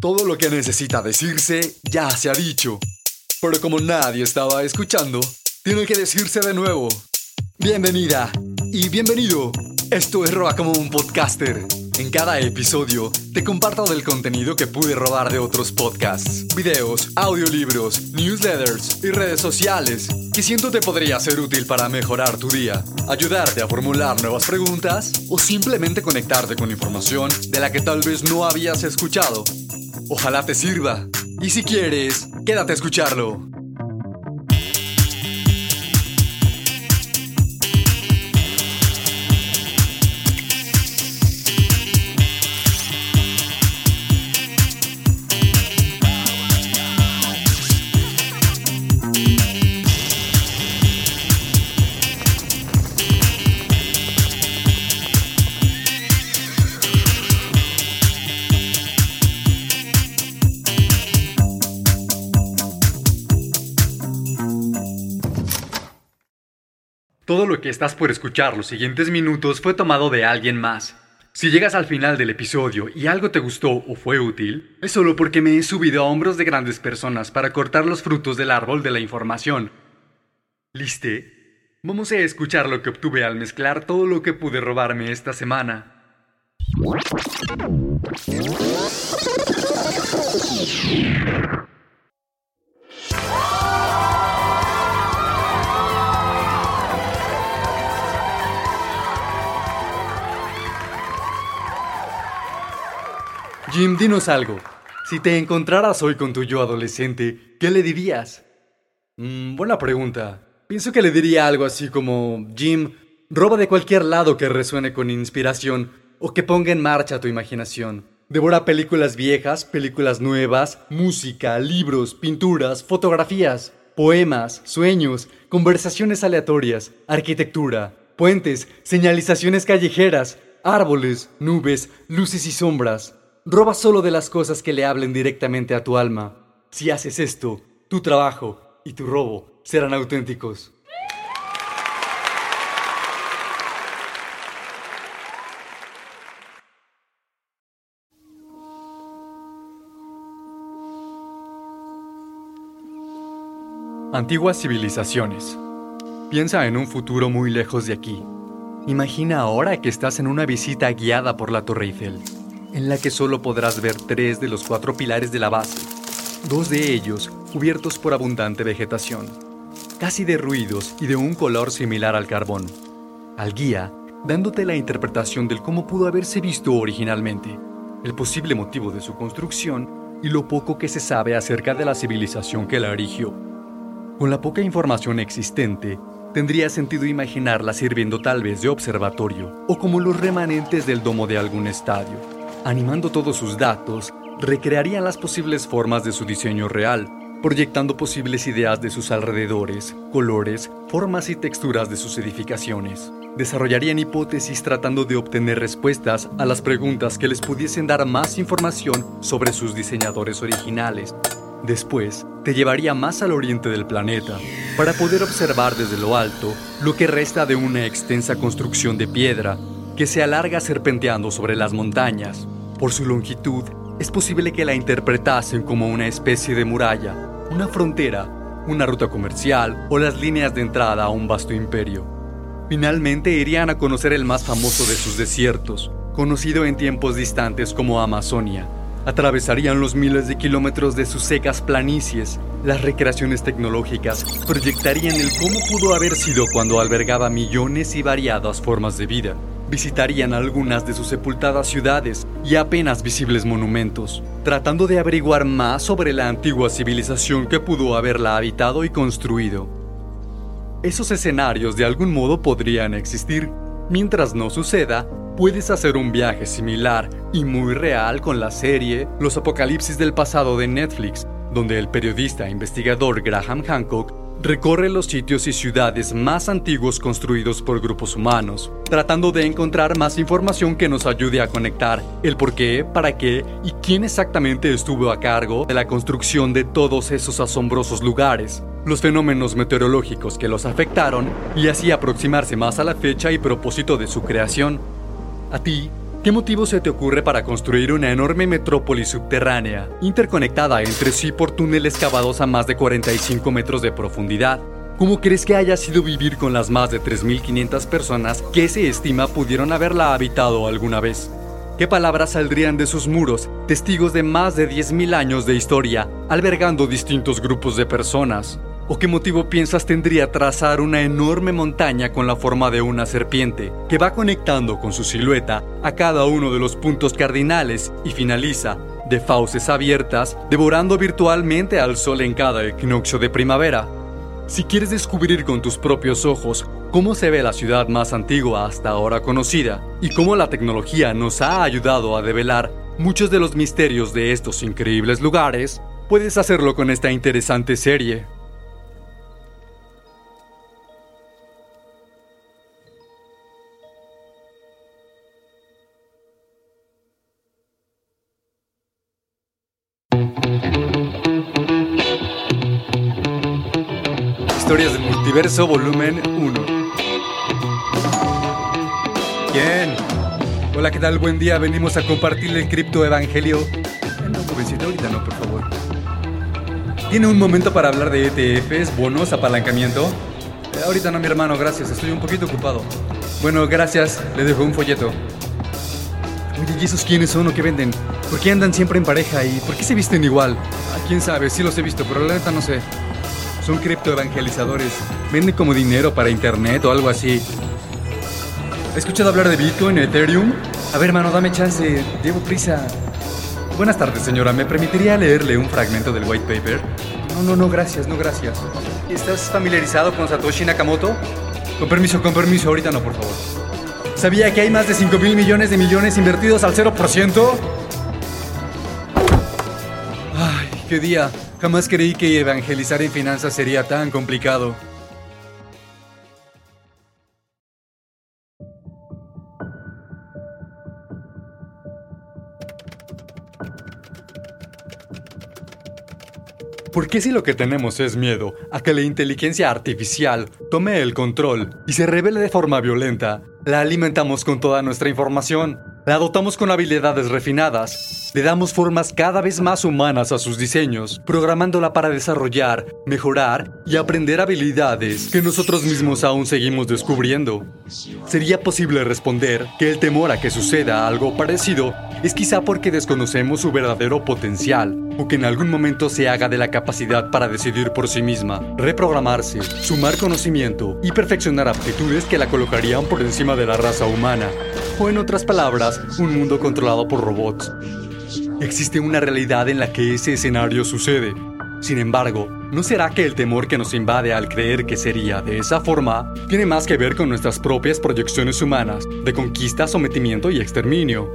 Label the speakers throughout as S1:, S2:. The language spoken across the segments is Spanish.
S1: Todo lo que necesita decirse ya se ha dicho. Pero como nadie estaba escuchando, tiene que decirse de nuevo. Bienvenida y bienvenido. Esto es Roba como un podcaster. En cada episodio te comparto del contenido que pude robar de otros podcasts, videos, audiolibros, newsletters y redes sociales que siento te podría ser útil para mejorar tu día, ayudarte a formular nuevas preguntas o simplemente conectarte con información de la que tal vez no habías escuchado. Ojalá te sirva. Y si quieres, quédate a escucharlo. Todo lo que estás por escuchar los siguientes minutos fue tomado de alguien más. Si llegas al final del episodio y algo te gustó o fue útil, es solo porque me he subido a hombros de grandes personas para cortar los frutos del árbol de la información. ¿Liste? Vamos a escuchar lo que obtuve al mezclar todo lo que pude robarme esta semana. Jim, dinos algo. Si te encontraras hoy con tu yo adolescente, ¿qué le dirías? Mm, buena pregunta. Pienso que le diría algo así como, Jim, roba de cualquier lado que resuene con inspiración o que ponga en marcha tu imaginación. Devora películas viejas, películas nuevas, música, libros, pinturas, fotografías, poemas, sueños, conversaciones aleatorias, arquitectura, puentes, señalizaciones callejeras, árboles, nubes, luces y sombras. Roba solo de las cosas que le hablen directamente a tu alma. Si haces esto, tu trabajo y tu robo serán auténticos. Antiguas civilizaciones. Piensa en un futuro muy lejos de aquí. Imagina ahora que estás en una visita guiada por la Torre Eiffel en la que solo podrás ver tres de los cuatro pilares de la base, dos de ellos cubiertos por abundante vegetación, casi derruidos y de un color similar al carbón. Al guía, dándote la interpretación del cómo pudo haberse visto originalmente, el posible motivo de su construcción y lo poco que se sabe acerca de la civilización que la erigió. Con la poca información existente, tendría sentido imaginarla sirviendo tal vez de observatorio o como los remanentes del domo de algún estadio animando todos sus datos, recrearían las posibles formas de su diseño real, proyectando posibles ideas de sus alrededores, colores, formas y texturas de sus edificaciones. Desarrollarían hipótesis tratando de obtener respuestas a las preguntas que les pudiesen dar más información sobre sus diseñadores originales. Después, te llevaría más al oriente del planeta para poder observar desde lo alto lo que resta de una extensa construcción de piedra que se alarga serpenteando sobre las montañas. Por su longitud, es posible que la interpretasen como una especie de muralla, una frontera, una ruta comercial o las líneas de entrada a un vasto imperio. Finalmente irían a conocer el más famoso de sus desiertos, conocido en tiempos distantes como Amazonia. Atravesarían los miles de kilómetros de sus secas planicies. Las recreaciones tecnológicas proyectarían el cómo pudo haber sido cuando albergaba millones y variadas formas de vida visitarían algunas de sus sepultadas ciudades y apenas visibles monumentos, tratando de averiguar más sobre la antigua civilización que pudo haberla habitado y construido. Esos escenarios de algún modo podrían existir. Mientras no suceda, puedes hacer un viaje similar y muy real con la serie Los Apocalipsis del Pasado de Netflix, donde el periodista e investigador Graham Hancock recorre los sitios y ciudades más antiguos construidos por grupos humanos, tratando de encontrar más información que nos ayude a conectar el por qué, para qué y quién exactamente estuvo a cargo de la construcción de todos esos asombrosos lugares, los fenómenos meteorológicos que los afectaron y así aproximarse más a la fecha y propósito de su creación. A ti, ¿Qué motivo se te ocurre para construir una enorme metrópoli subterránea, interconectada entre sí por túneles cavados a más de 45 metros de profundidad? ¿Cómo crees que haya sido vivir con las más de 3.500 personas que se estima pudieron haberla habitado alguna vez? ¿Qué palabras saldrían de sus muros, testigos de más de 10.000 años de historia, albergando distintos grupos de personas? ¿O qué motivo piensas tendría trazar una enorme montaña con la forma de una serpiente, que va conectando con su silueta a cada uno de los puntos cardinales y finaliza, de fauces abiertas, devorando virtualmente al sol en cada equinoccio de primavera? Si quieres descubrir con tus propios ojos cómo se ve la ciudad más antigua hasta ahora conocida y cómo la tecnología nos ha ayudado a develar muchos de los misterios de estos increíbles lugares, puedes hacerlo con esta interesante serie. Historias del Multiverso, volumen 1. Bien. Hola, ¿qué tal? Buen día. Venimos a compartirle el cripto evangelio. No, jovencita, ahorita no, por favor. ¿Tiene un momento para hablar de ETFs, bonos, apalancamiento? Eh, ahorita no, mi hermano, gracias. Estoy un poquito ocupado. Bueno, gracias. Le dejo un folleto. Oye, ¿y esos quiénes son o qué venden? ¿Por qué andan siempre en pareja y por qué se visten igual? Ah, quién sabe, sí los he visto, pero la neta no sé. Son criptoevangelizadores. Venden como dinero para internet o algo así. ¿He escuchado hablar de Bitcoin, Ethereum? A ver, hermano, dame chance. Llevo prisa. Buenas tardes, señora. ¿Me permitiría leerle un fragmento del white paper? No, no, no, gracias, no, gracias. ¿Estás familiarizado con Satoshi Nakamoto? Con permiso, con permiso, ahorita no, por favor. ¿Sabía que hay más de 5 mil millones de millones invertidos al 0%? Ay, qué día. Jamás creí que evangelizar en finanzas sería tan complicado. ¿Por qué si lo que tenemos es miedo a que la inteligencia artificial tome el control y se revele de forma violenta, la alimentamos con toda nuestra información? La dotamos con habilidades refinadas, le damos formas cada vez más humanas a sus diseños, programándola para desarrollar, mejorar y aprender habilidades que nosotros mismos aún seguimos descubriendo. Sería posible responder que el temor a que suceda algo parecido es quizá porque desconocemos su verdadero potencial o que en algún momento se haga de la capacidad para decidir por sí misma, reprogramarse, sumar conocimiento y perfeccionar aptitudes que la colocarían por encima de la raza humana o en otras palabras, un mundo controlado por robots. Existe una realidad en la que ese escenario sucede. Sin embargo, ¿no será que el temor que nos invade al creer que sería de esa forma tiene más que ver con nuestras propias proyecciones humanas de conquista, sometimiento y exterminio?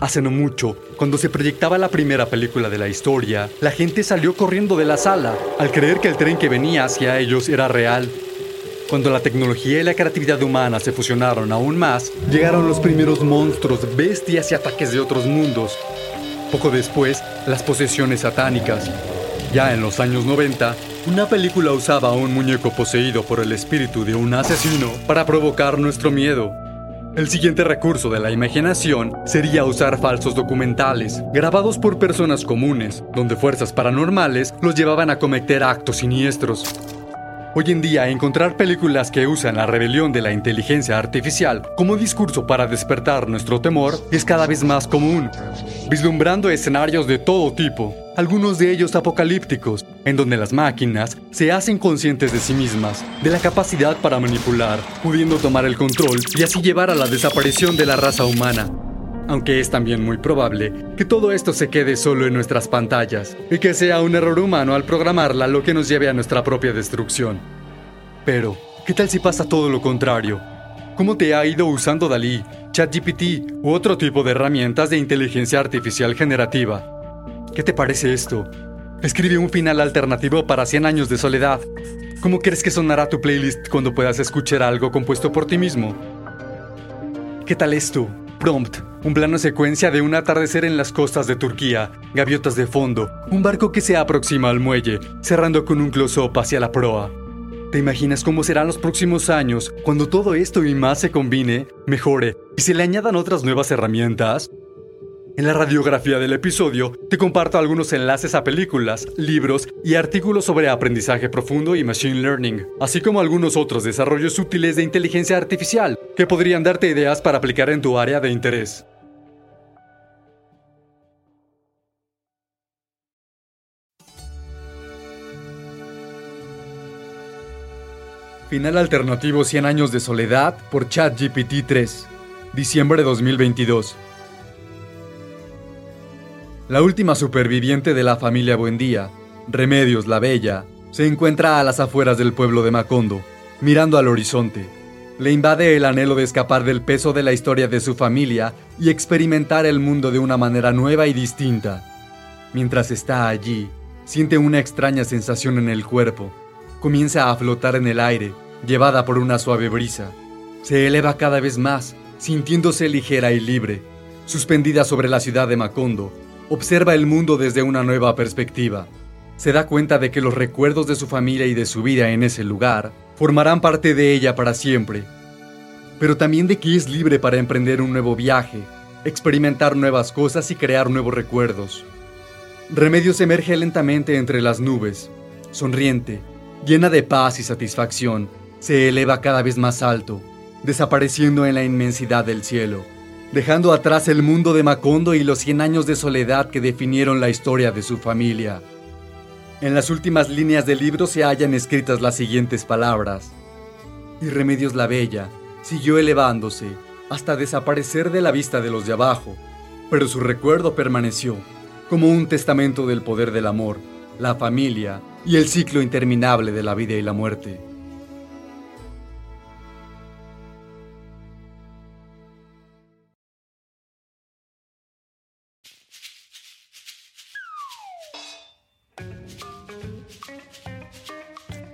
S1: Hace no mucho, cuando se proyectaba la primera película de la historia, la gente salió corriendo de la sala al creer que el tren que venía hacia ellos era real cuando la tecnología y la creatividad humana se fusionaron aún más, llegaron los primeros monstruos, bestias y ataques de otros mundos. Poco después, las posesiones satánicas. Ya en los años 90, una película usaba a un muñeco poseído por el espíritu de un asesino para provocar nuestro miedo. El siguiente recurso de la imaginación sería usar falsos documentales, grabados por personas comunes, donde fuerzas paranormales los llevaban a cometer actos siniestros. Hoy en día, encontrar películas que usan la rebelión de la inteligencia artificial como discurso para despertar nuestro temor es cada vez más común, vislumbrando escenarios de todo tipo, algunos de ellos apocalípticos, en donde las máquinas se hacen conscientes de sí mismas, de la capacidad para manipular, pudiendo tomar el control y así llevar a la desaparición de la raza humana aunque es también muy probable que todo esto se quede solo en nuestras pantallas y que sea un error humano al programarla lo que nos lleve a nuestra propia destrucción. Pero, ¿qué tal si pasa todo lo contrario? ¿Cómo te ha ido usando Dalí, ChatGPT u otro tipo de herramientas de inteligencia artificial generativa? ¿Qué te parece esto? Escribe un final alternativo para 100 años de soledad. ¿Cómo crees que sonará tu playlist cuando puedas escuchar algo compuesto por ti mismo? ¿Qué tal esto? Prompt, un plano secuencia de un atardecer en las costas de Turquía, gaviotas de fondo, un barco que se aproxima al muelle, cerrando con un close-up hacia la proa. ¿Te imaginas cómo serán los próximos años cuando todo esto y más se combine, mejore y se le añadan otras nuevas herramientas, en la radiografía del episodio te comparto algunos enlaces a películas, libros y artículos sobre aprendizaje profundo y machine learning, así como algunos otros desarrollos útiles de inteligencia artificial que podrían darte ideas para aplicar en tu área de interés. Final alternativo 100 años de soledad por ChatGPT 3, diciembre 2022. La última superviviente de la familia Buendía, Remedios la Bella, se encuentra a las afueras del pueblo de Macondo, mirando al horizonte. Le invade el anhelo de escapar del peso de la historia de su familia y experimentar el mundo de una manera nueva y distinta. Mientras está allí, siente una extraña sensación en el cuerpo. Comienza a flotar en el aire, llevada por una suave brisa. Se eleva cada vez más, sintiéndose ligera y libre. Suspendida sobre la ciudad de Macondo, observa el mundo desde una nueva perspectiva. Se da cuenta de que los recuerdos de su familia y de su vida en ese lugar formarán parte de ella para siempre, pero también de que es libre para emprender un nuevo viaje, experimentar nuevas cosas y crear nuevos recuerdos. Remedios emerge lentamente entre las nubes, sonriente, llena de paz y satisfacción, se eleva cada vez más alto, desapareciendo en la inmensidad del cielo dejando atrás el mundo de Macondo y los 100 años de soledad que definieron la historia de su familia. En las últimas líneas del libro se hallan escritas las siguientes palabras. Y Remedios la Bella siguió elevándose hasta desaparecer de la vista de los de abajo, pero su recuerdo permaneció como un testamento del poder del amor, la familia y el ciclo interminable de la vida y la muerte.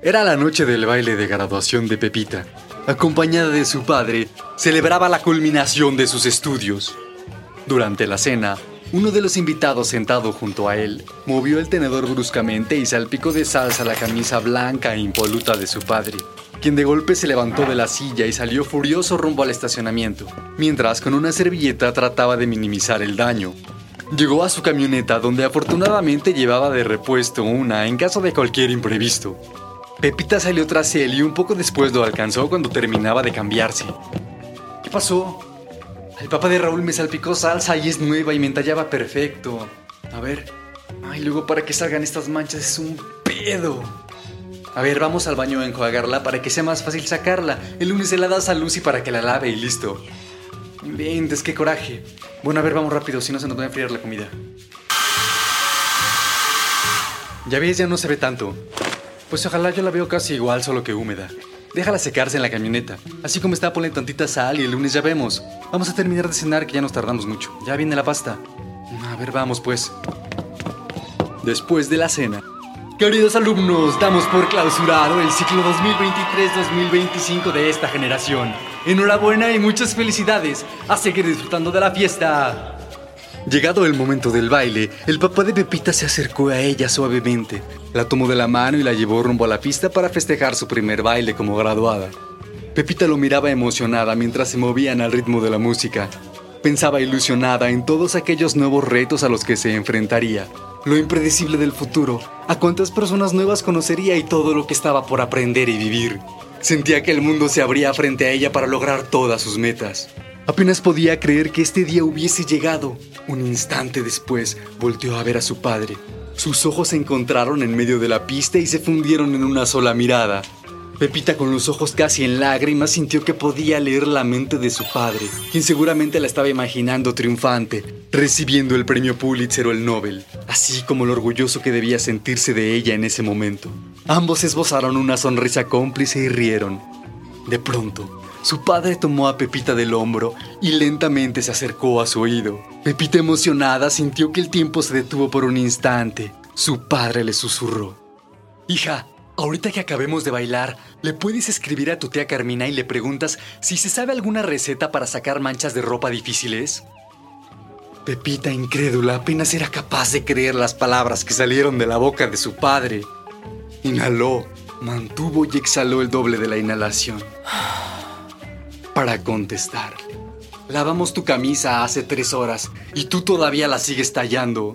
S1: Era la noche del baile de graduación de Pepita. Acompañada de su padre, celebraba la culminación de sus estudios. Durante la cena, uno de los invitados sentado junto a él movió el tenedor bruscamente y salpicó de salsa la camisa blanca e impoluta de su padre, quien de golpe se levantó de la silla y salió furioso rumbo al estacionamiento, mientras con una servilleta trataba de minimizar el daño. Llegó a su camioneta donde afortunadamente llevaba de repuesto una en caso de cualquier imprevisto. Pepita salió tras él y un poco después lo alcanzó cuando terminaba de cambiarse. ¿Qué pasó? El papá de Raúl me salpicó salsa y es nueva y me entallaba perfecto. A ver. Ay, luego para que salgan estas manchas es un pedo. A ver, vamos al baño a enjuagarla para que sea más fácil sacarla. El lunes se la das a Lucy para que la lave y listo. Inventes, qué coraje. Bueno, a ver, vamos rápido, si no se nos va a enfriar la comida. Ya ves, ya no se ve tanto. Pues ojalá yo la veo casi igual, solo que húmeda. Déjala secarse en la camioneta. Así como está, ponle tantita sal y el lunes ya vemos. Vamos a terminar de cenar que ya nos tardamos mucho. Ya viene la pasta. A ver, vamos pues. Después de la cena. Queridos alumnos, damos por clausurado el ciclo 2023-2025 de esta generación. Enhorabuena y muchas felicidades. A seguir disfrutando de la fiesta. Llegado el momento del baile, el papá de Pepita se acercó a ella suavemente, la tomó de la mano y la llevó rumbo a la pista para festejar su primer baile como graduada. Pepita lo miraba emocionada mientras se movían al ritmo de la música. Pensaba ilusionada en todos aquellos nuevos retos a los que se enfrentaría, lo impredecible del futuro, a cuántas personas nuevas conocería y todo lo que estaba por aprender y vivir. Sentía que el mundo se abría frente a ella para lograr todas sus metas. Apenas podía creer que este día hubiese llegado. Un instante después volteó a ver a su padre. Sus ojos se encontraron en medio de la pista y se fundieron en una sola mirada. Pepita con los ojos casi en lágrimas sintió que podía leer la mente de su padre, quien seguramente la estaba imaginando triunfante, recibiendo el premio Pulitzer o el Nobel, así como lo orgulloso que debía sentirse de ella en ese momento. Ambos esbozaron una sonrisa cómplice y rieron. De pronto, su padre tomó a Pepita del hombro y lentamente se acercó a su oído. Pepita emocionada sintió que el tiempo se detuvo por un instante. Su padre le susurró. Hija, ahorita que acabemos de bailar, ¿le puedes escribir a tu tía Carmina y le preguntas si se sabe alguna receta para sacar manchas de ropa difíciles? Pepita, incrédula, apenas era capaz de creer las palabras que salieron de la boca de su padre. Inhaló, mantuvo y exhaló el doble de la inhalación para contestarle. Lavamos tu camisa hace tres horas y tú todavía la sigues tallando.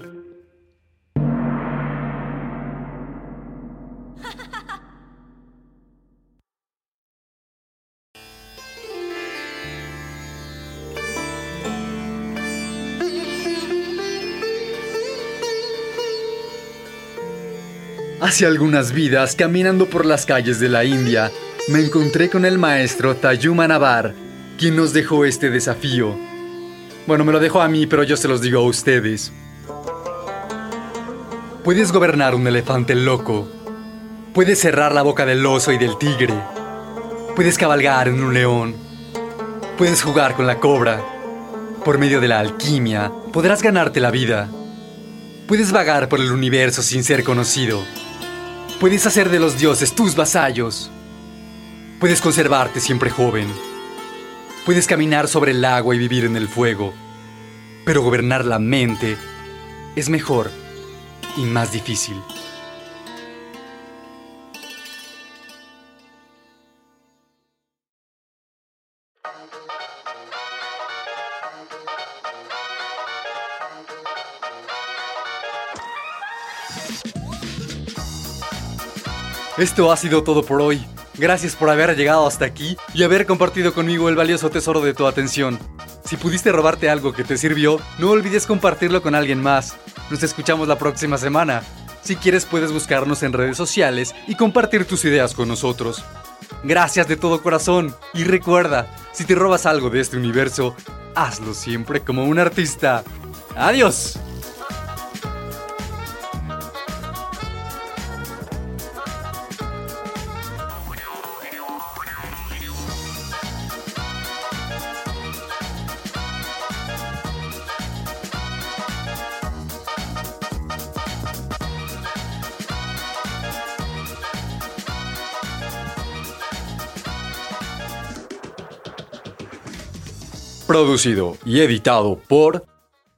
S1: Hace algunas vidas, caminando por las calles de la India, me encontré con el maestro Tayuma Navar, quien nos dejó este desafío. Bueno, me lo dejó a mí, pero yo se los digo a ustedes. Puedes gobernar un elefante loco. Puedes cerrar la boca del oso y del tigre. Puedes cabalgar en un león. Puedes jugar con la cobra. Por medio de la alquimia, podrás ganarte la vida. Puedes vagar por el universo sin ser conocido. Puedes hacer de los dioses tus vasallos. Puedes conservarte siempre joven. Puedes caminar sobre el agua y vivir en el fuego. Pero gobernar la mente es mejor y más difícil. Esto ha sido todo por hoy. Gracias por haber llegado hasta aquí y haber compartido conmigo el valioso tesoro de tu atención. Si pudiste robarte algo que te sirvió, no olvides compartirlo con alguien más. Nos escuchamos la próxima semana. Si quieres puedes buscarnos en redes sociales y compartir tus ideas con nosotros. Gracias de todo corazón y recuerda, si te robas algo de este universo, hazlo siempre como un artista. Adiós. Producido y editado por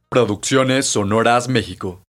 S1: Producciones Sonoras México.